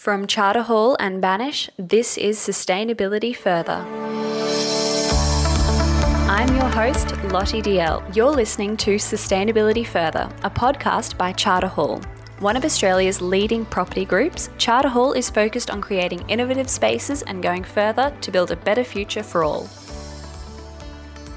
From Charter Hall and Banish, this is Sustainability Further. I'm your host, Lottie DL. You're listening to Sustainability Further, a podcast by Charter Hall. One of Australia's leading property groups, Charter Hall is focused on creating innovative spaces and going further to build a better future for all.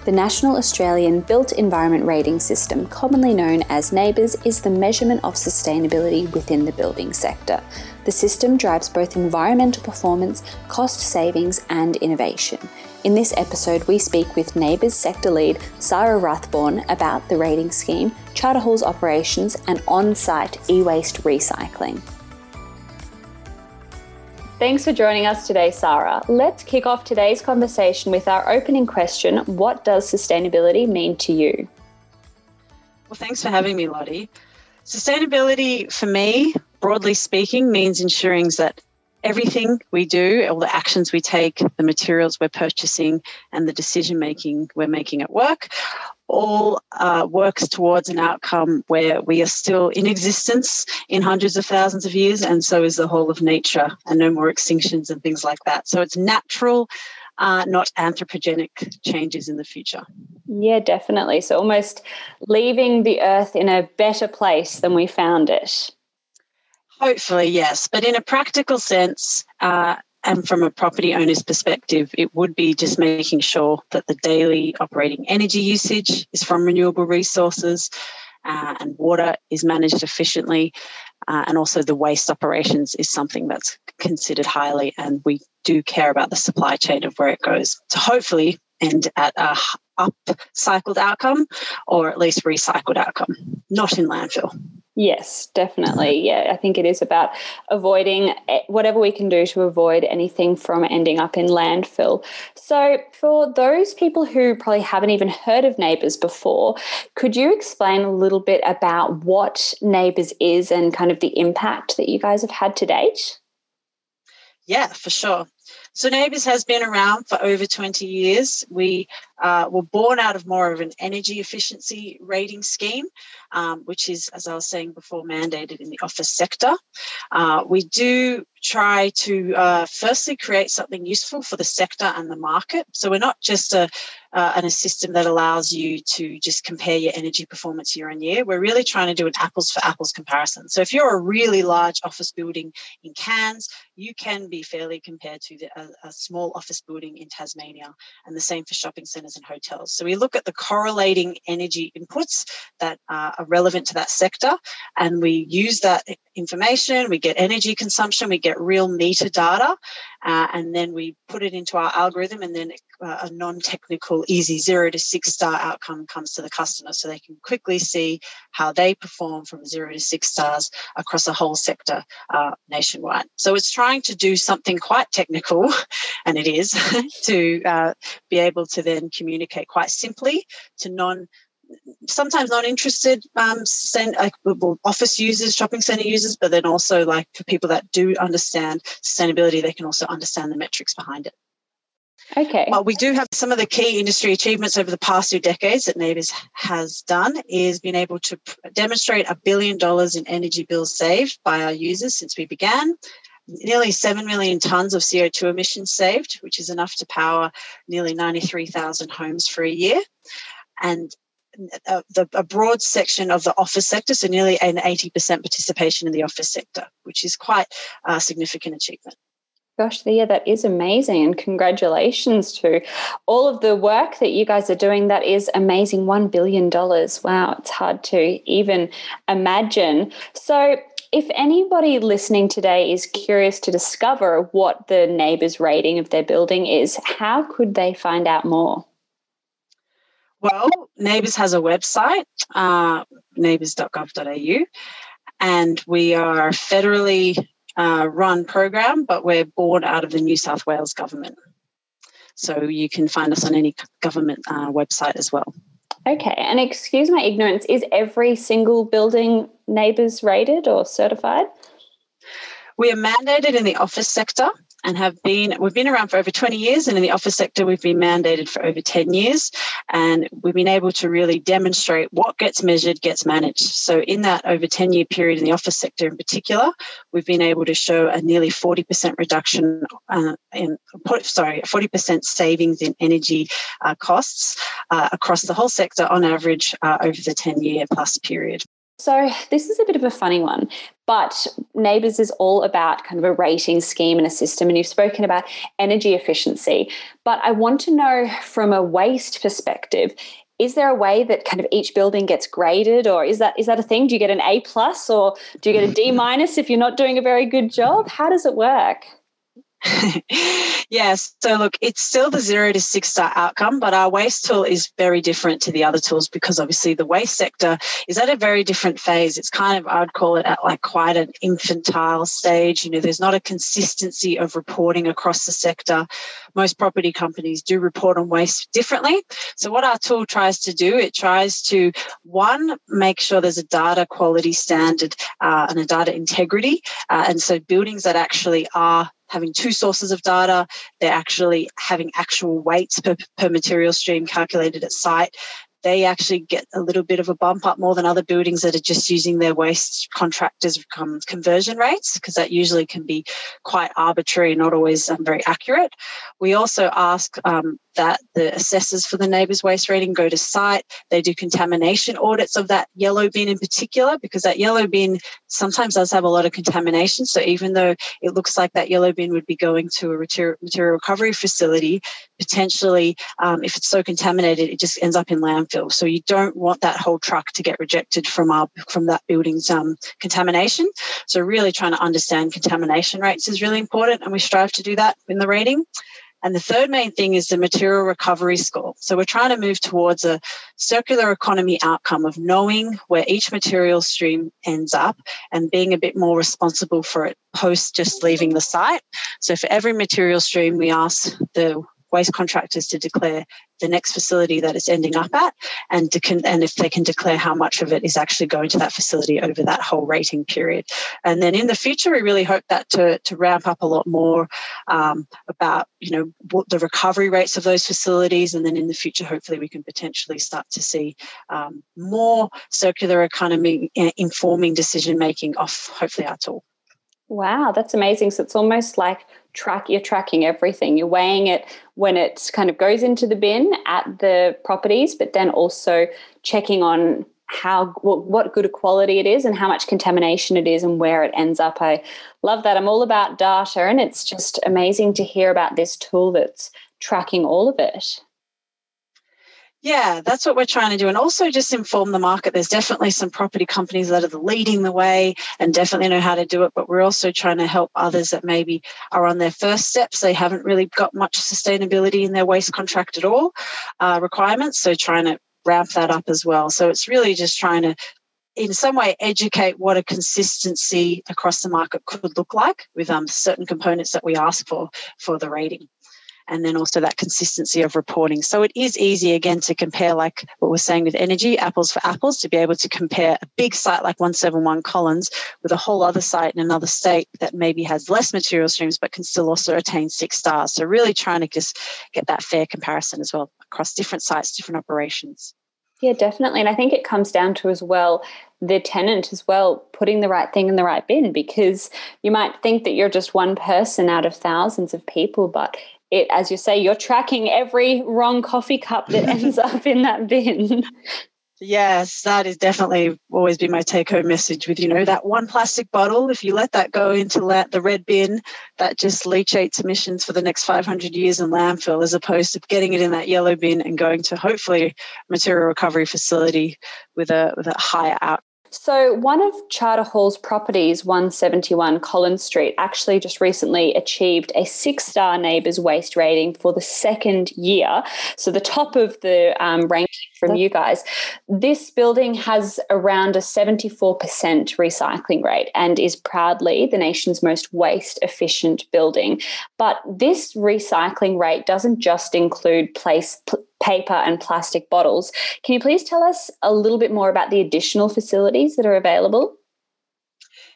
The National Australian Built Environment Rating System, commonly known as NABERS, is the measurement of sustainability within the building sector. The system drives both environmental performance, cost savings, and innovation. In this episode, we speak with NABERS sector lead Sarah Rathborn about the rating scheme, Charter Hall's operations, and on site e waste recycling. Thanks for joining us today, Sarah. Let's kick off today's conversation with our opening question What does sustainability mean to you? Well, thanks for having me, Lottie. Sustainability, for me, broadly speaking, means ensuring that everything we do, all the actions we take, the materials we're purchasing, and the decision making we're making at work all uh, works towards an outcome where we are still in existence in hundreds of thousands of years, and so is the whole of nature, and no more extinctions and things like that. So it's natural, uh, not anthropogenic changes in the future. Yeah, definitely. So almost leaving the earth in a better place than we found it. Hopefully, yes. But in a practical sense, uh, and from a property owner's perspective, it would be just making sure that the daily operating energy usage is from renewable resources uh, and water is managed efficiently. Uh, and also, the waste operations is something that's considered highly. And we do care about the supply chain of where it goes So hopefully end at a upcycled outcome or at least recycled outcome, not in landfill. Yes, definitely. Yeah, I think it is about avoiding eh, whatever we can do to avoid anything from ending up in landfill. So, for those people who probably haven't even heard of NABERS before, could you explain a little bit about what NABERS is and kind of the impact that you guys have had to date? Yeah, for sure. So NABERS has been around for over 20 years. We uh, were born out of more of an energy efficiency rating scheme, um, which is, as I was saying before, mandated in the office sector. Uh, we do try to uh, firstly create something useful for the sector and the market. So we're not just a, uh, a system that allows you to just compare your energy performance year on year. We're really trying to do an apples for apples comparison. So if you're a really large office building in Cairns, you can be fairly compared to the, a, a small office building in Tasmania, and the same for shopping centres and hotels. So we look at the correlating energy inputs that are relevant to that sector, and we use that information. We get energy consumption, we get real meter data, uh, and then we put it into our algorithm, and then uh, a non-technical, easy zero to six star outcome comes to the customer, so they can quickly see how they perform from zero to six stars across a whole sector uh, nationwide. So it's trying to do something quite technical, and it is, to uh, be able to then communicate quite simply to non sometimes not interested um, send, like, office users, shopping center users, but then also like for people that do understand sustainability, they can also understand the metrics behind it. Okay. Well, we do have some of the key industry achievements over the past two decades that NABERS has done is being able to demonstrate a billion dollars in energy bills saved by our users since we began. Nearly 7 million tonnes of CO2 emissions saved, which is enough to power nearly 93,000 homes for a year. And a, uh, the, a broad section of the office sector, so nearly an 80% participation in the office sector, which is quite a significant achievement. Gosh, yeah, that is amazing. And congratulations to all of the work that you guys are doing. That is amazing. $1 billion. Wow, it's hard to even imagine. So, if anybody listening today is curious to discover what the NABERS rating of their building is, how could they find out more? Well, NABERS has a website, uh, nabers.gov.au, and we are federally uh, run program, but we're born out of the New South Wales government. So you can find us on any government uh, website as well. Okay, and excuse my ignorance, is every single building NABERS rated or certified? We are mandated in the office sector and have been we've been around for over 20 years and in the office sector we've been mandated for over 10 years and we've been able to really demonstrate what gets measured gets managed. So in that over 10 year period in the office sector in particular we've been able to show a nearly 40% reduction uh, in sorry 40% savings in energy uh, costs uh, across the whole sector on average uh, over the 10 year plus period so, this is a bit of a funny one, but NABERS is all about kind of a rating scheme and a system. And you've spoken about energy efficiency. But I want to know from a waste perspective, is there a way that kind of each building gets graded or is that is that a thing do you get an a plus or do you get a d minus if you're not doing a very good job how does it work yes. So look, it's still the zero to six star outcome, but our waste tool is very different to the other tools because obviously the waste sector is at a very different phase. It's kind of, I'd call it at like quite an infantile stage. You know, there's not a consistency of reporting across the sector. Most property companies do report on waste differently. So what our tool tries to do, it tries to one, make sure there's a data quality standard uh, and a data integrity. Uh, and so buildings that actually are having two sources of data. They're actually having actual weights per, per material stream calculated at site they actually get a little bit of a bump up more than other buildings that are just using their waste contractors conversion rates because that usually can be quite arbitrary not always um, very accurate we also ask um, that the assessors for the NABERS waste rating go to site. They do contamination audits of that yellow bin in particular, because that yellow bin sometimes does have a lot of contamination. So even though it looks like that yellow bin would be going to a material, material recovery facility, potentially, um, if it's so contaminated, it just ends up in landfill. So you don't want that whole truck to get rejected from our from that building's um, contamination. So really trying to understand contamination rates is really important, and we strive to do that in the rating. And the third main thing is the material recovery score. So we're trying to move towards a circular economy outcome of knowing where each material stream ends up and being a bit more responsible for it post just leaving the site. So for every material stream, we ask the waste contractors to declare the next facility that it's ending up at and, and if they can declare how much of it is actually going to that facility over that whole rating period. And then in the future, we really hope that to, to ramp up a lot more um, about, you know, what the recovery rates of those facilities. And then in the future, hopefully we can potentially start to see um, more circular economy uh, informing decision making off hopefully our tool. Wow, that's amazing. So it's almost like track you're tracking everything. You're weighing it when it kind of goes into the bin at the properties, but then also checking on how what, what good a quality it is and how much contamination it is and where it ends up. I love that. I'm all about data and it's just amazing to hear about this tool that's tracking all of it. Yeah, that's what we're trying to do. And also just inform the market. There's definitely some property companies that are leading the way and definitely know how to do it. But we're also trying to help others that maybe are on their first steps. They haven't really got much sustainability in their waste contract at all uh, requirements. So trying to ramp that up as well. So it's really just trying to in some way educate what a consistency across the market could look like with um, certain components that we ask for for the rating and then also that consistency of reporting. So it is easy again to compare, like what we're saying with energy, apples for apples, to be able to compare a big site like 171 Collins with a whole other site in another state that maybe has less material streams but can still also attain six stars. So really trying to just get that fair comparison as well across different sites, different operations. Yeah, definitely. And I think it comes down to as well the tenant as well putting the right thing in the right bin because you might think that you're just one person out of thousands of people, but it, as you say, you're tracking every wrong coffee cup that ends up in that bin. Yes, that is definitely always been my take home message with, you know, that one plastic bottle, if you let that go into the red bin, that just leachates emissions for the next 500 years in landfill, as opposed to getting it in that yellow bin and going to hopefully material recovery facility with a, with a higher out, so, one of Charter Hall's properties, 171 Collins Street, actually just recently achieved a six star NABERS waste rating for the second year. So, the top of the um, ranking from you guys. This building has around a 74% recycling rate and is proudly the nation's most waste efficient building. But this recycling rate doesn't just include place. Pl- paper and plastic bottles. Can you please tell us a little bit more about the additional facilities that are available?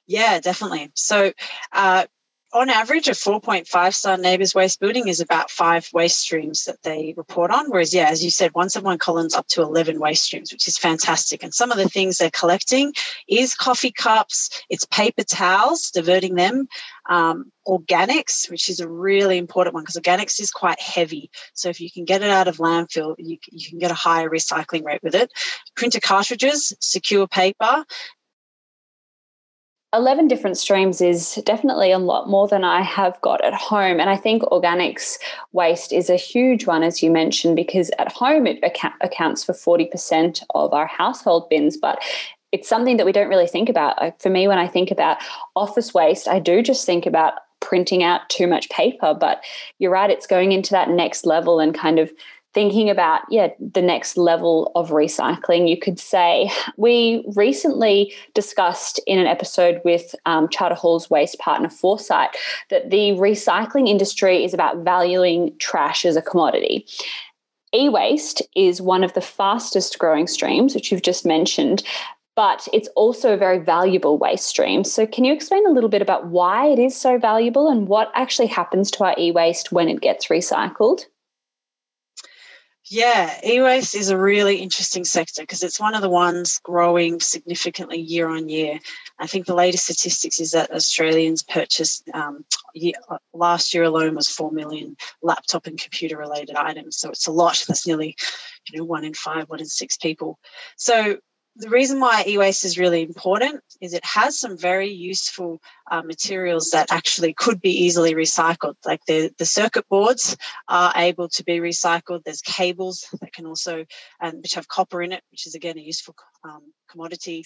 Yeah, definitely. So, uh, on average, a 4.5 star NABERS waste building is about five waste streams that they report on. Whereas, yeah, as you said, one 171 Collins up to 11 waste streams, which is fantastic. And some of the things they're collecting is coffee cups, it's paper towels, diverting them, um, organics, which is a really important one because organics is quite heavy. So if you can get it out of landfill, you, you can get a higher recycling rate with it. Printer cartridges, secure paper, 11 different streams is definitely a lot more than I have got at home. And I think organics waste is a huge one, as you mentioned, because at home it account- accounts for 40% of our household bins. But it's something that we don't really think about. Like for me, when I think about office waste, I do just think about printing out too much paper. But you're right, it's going into that next level and kind of thinking about yeah the next level of recycling you could say we recently discussed in an episode with um, charter hall's waste partner foresight that the recycling industry is about valuing trash as a commodity e-waste is one of the fastest growing streams which you've just mentioned but it's also a very valuable waste stream. So, can you explain a little bit about why it is so valuable and what actually happens to our e waste when it gets recycled? Yeah, e-waste is a really interesting sector because it's one of the ones growing significantly year on year. I think the latest statistics is that Australians purchased um, year, last year alone was four million laptop and computer related items. So it's a lot. That's nearly, you know, one in five, one in six people. So the reason why e-waste is really important is it has some very useful uh, materials that actually could be easily recycled. Like the, the circuit boards are able to be recycled. There's cables that can also um, which have copper in it which is again a useful um, commodity.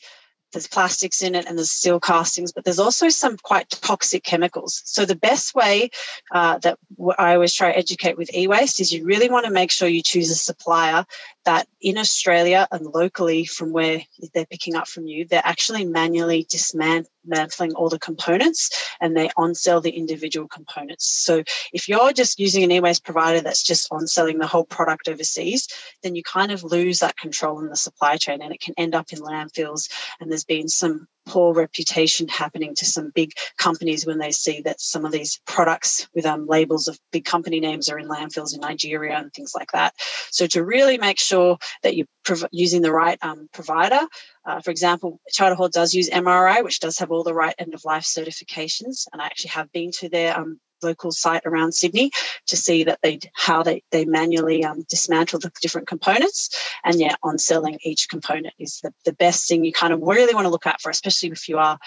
There's plastics in it and there's steel castings, but there's also some quite toxic chemicals. So the best way uh, that I always try to educate with e-waste is you really want to make sure you choose a supplier that in Australia and locally from where they're picking up from you, they're actually manually dismantling all the components and they on sell the individual components. So if you're just using an e-waste provider that's just on selling the whole product overseas, then you kind of lose that control in the supply chain and it can end up in landfills. And there's been some poor reputation happening to some big companies when they see that some of these products with um, labels of big company names are in landfills in Nigeria and things like that. So to really make sure that you're prov- using the right um, provider, uh, for example, Charter Hall does use MRI, which does have all the right end of life certifications, and I actually have been to their um, local site around Sydney to see that they how they they manually um, dismantle the different components. And yeah, on selling each component is the, the best thing you kind of really want to look out for, especially if you are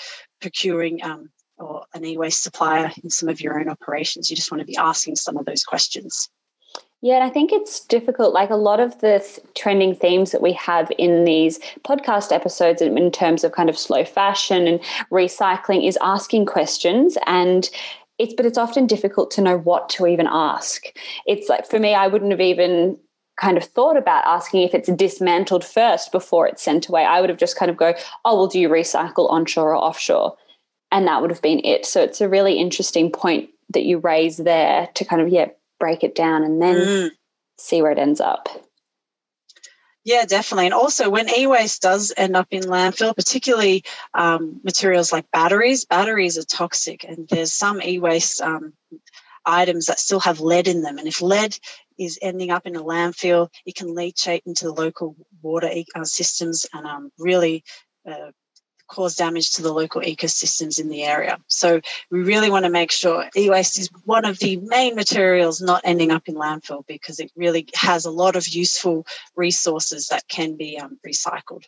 procuring um, or an e-waste supplier in some of your own operations. You just want to be asking some of those questions. Yeah, and I think it's difficult. Like a lot of the th- trending themes that we have in these podcast episodes, in, in terms of kind of slow fashion and recycling, is asking questions. And it's but it's often difficult to know what to even ask. It's like for me i wouldn't have even kind of thought about asking if it's dismantled first before it's sent away. I would have just kind of go oh well do you recycle onshore or offshore? And that would have been it. So it's a really interesting point that you raise there to kind of yeah break it down and then mm. see where it ends up yeah, definitely. And also, when e waste does end up in landfill, particularly um, materials like batteries, batteries are toxic, and there's some e waste um, items that still have lead in them. And if lead is ending up in a landfill, it can leachate into the local water uh, systems and um, really uh, cause damage to the local ecosystems in the area. So we really want to make sure e-waste is one of the main materials not ending up in landfill because it really has a lot of useful resources that can be um, recycled.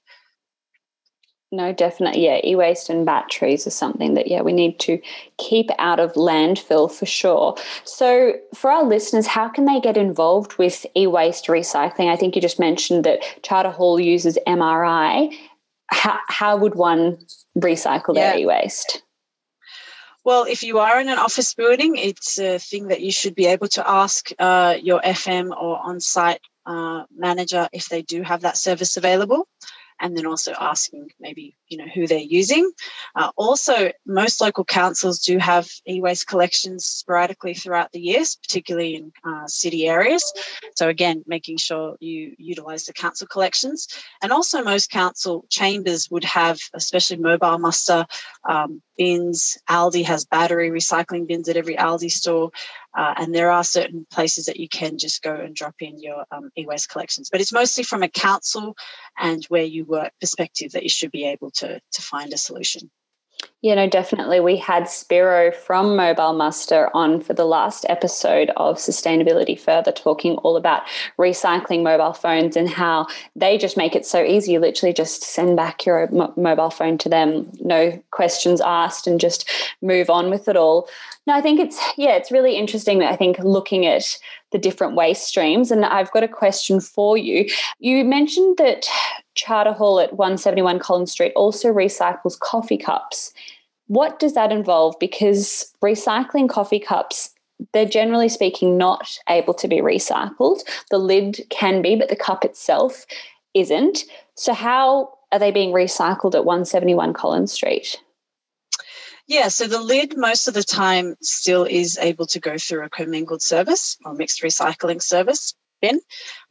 No, definitely. Yeah, e waste and batteries is something that, yeah, we need to keep out of landfill for sure. So, for our listeners, how can they get involved with e waste recycling? I think you just mentioned that Charter Hall uses MRI how, how would one recycle yeah. their e-waste? Well, if you are in an office building, it's a thing that you should be able to ask uh, your FM or on site uh, manager if they do have that service available and then also asking maybe you know who they're using. Uh, also, most local councils do have e-waste collections sporadically throughout the years, particularly in uh, city areas. So again, making sure you utilise the council collections, and also most council chambers would have, especially mobile muster. Um, bins. Aldi has battery recycling bins at every Aldi store. Uh, and there are certain places that you can just go and drop in your um, e-waste collections. But it's mostly from a council and where you work perspective that you should be able to, to find a solution. Yeah, know, definitely. We had Spiro from Mobile Muster on for the last episode of Sustainability Further, talking all about recycling mobile phones and how they just make it so easy. You literally just send back your mobile phone to them, no questions asked, and just move on with it all. No, I think it's, yeah, it's really interesting that I think looking at the different waste streams. And I've got a question for you. You mentioned that Charter Hall at 171 Collins Street also recycles coffee cups. What does that involve? Because recycling coffee cups, they're generally speaking not able to be recycled. The lid can be, but the cup itself isn't. So, how are they being recycled at 171 Collins Street? Yeah, so the lid most of the time still is able to go through a commingled service or mixed recycling service bin.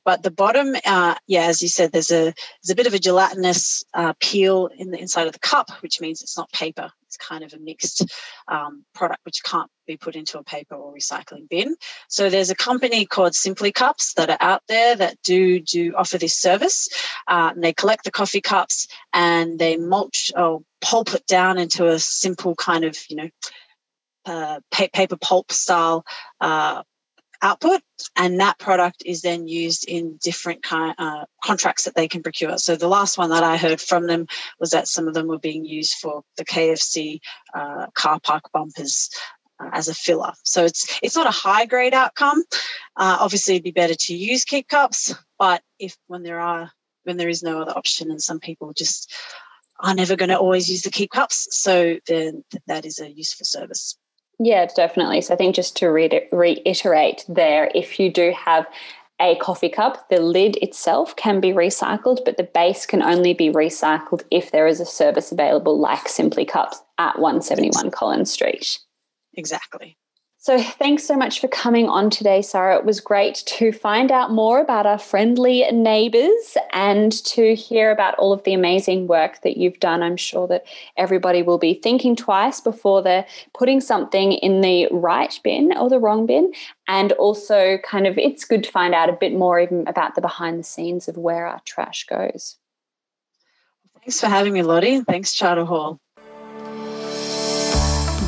But the bottom, uh, yeah, as you said, there's a there's a bit of a gelatinous uh, peel in the inside of the cup, which means it's not paper. It's kind of a mixed um, product which can't be put into a paper or recycling bin. So there's a company called Simply Cups that are out there that do do offer this service. Uh, and they collect the coffee cups and they mulch or pulp it down into a simple kind of you know uh, paper pulp style uh, output, and that product is then used in different kind, uh, contracts that they can procure. So the last one that I heard from them was that some of them were being used for the KFC uh, car park bumpers. Uh, as a filler, so it's it's not a high grade outcome. Uh, obviously, it'd be better to use keep cups, but if when there are when there is no other option, and some people just are never going to always use the keep cups, so then that is a useful service. Yeah, definitely. So I think just to re- reiterate there, if you do have a coffee cup, the lid itself can be recycled, but the base can only be recycled if there is a service available like Simply Cups at 171 Collins Street. Exactly. So, thanks so much for coming on today, Sarah. It was great to find out more about our friendly neighbours and to hear about all of the amazing work that you've done. I'm sure that everybody will be thinking twice before they're putting something in the right bin or the wrong bin. And also, kind of, it's good to find out a bit more even about the behind the scenes of where our trash goes. Thanks for having me, Lottie. Thanks, Charter Hall.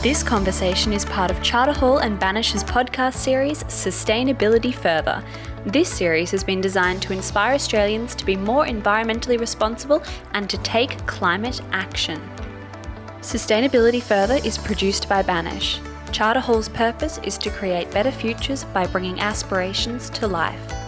This conversation is part of Charter Hall and Banish's podcast series, Sustainability Further. This series has been designed to inspire Australians to be more environmentally responsible and to take climate action. Sustainability Further is produced by Banish. Charter Hall's purpose is to create better futures by bringing aspirations to life.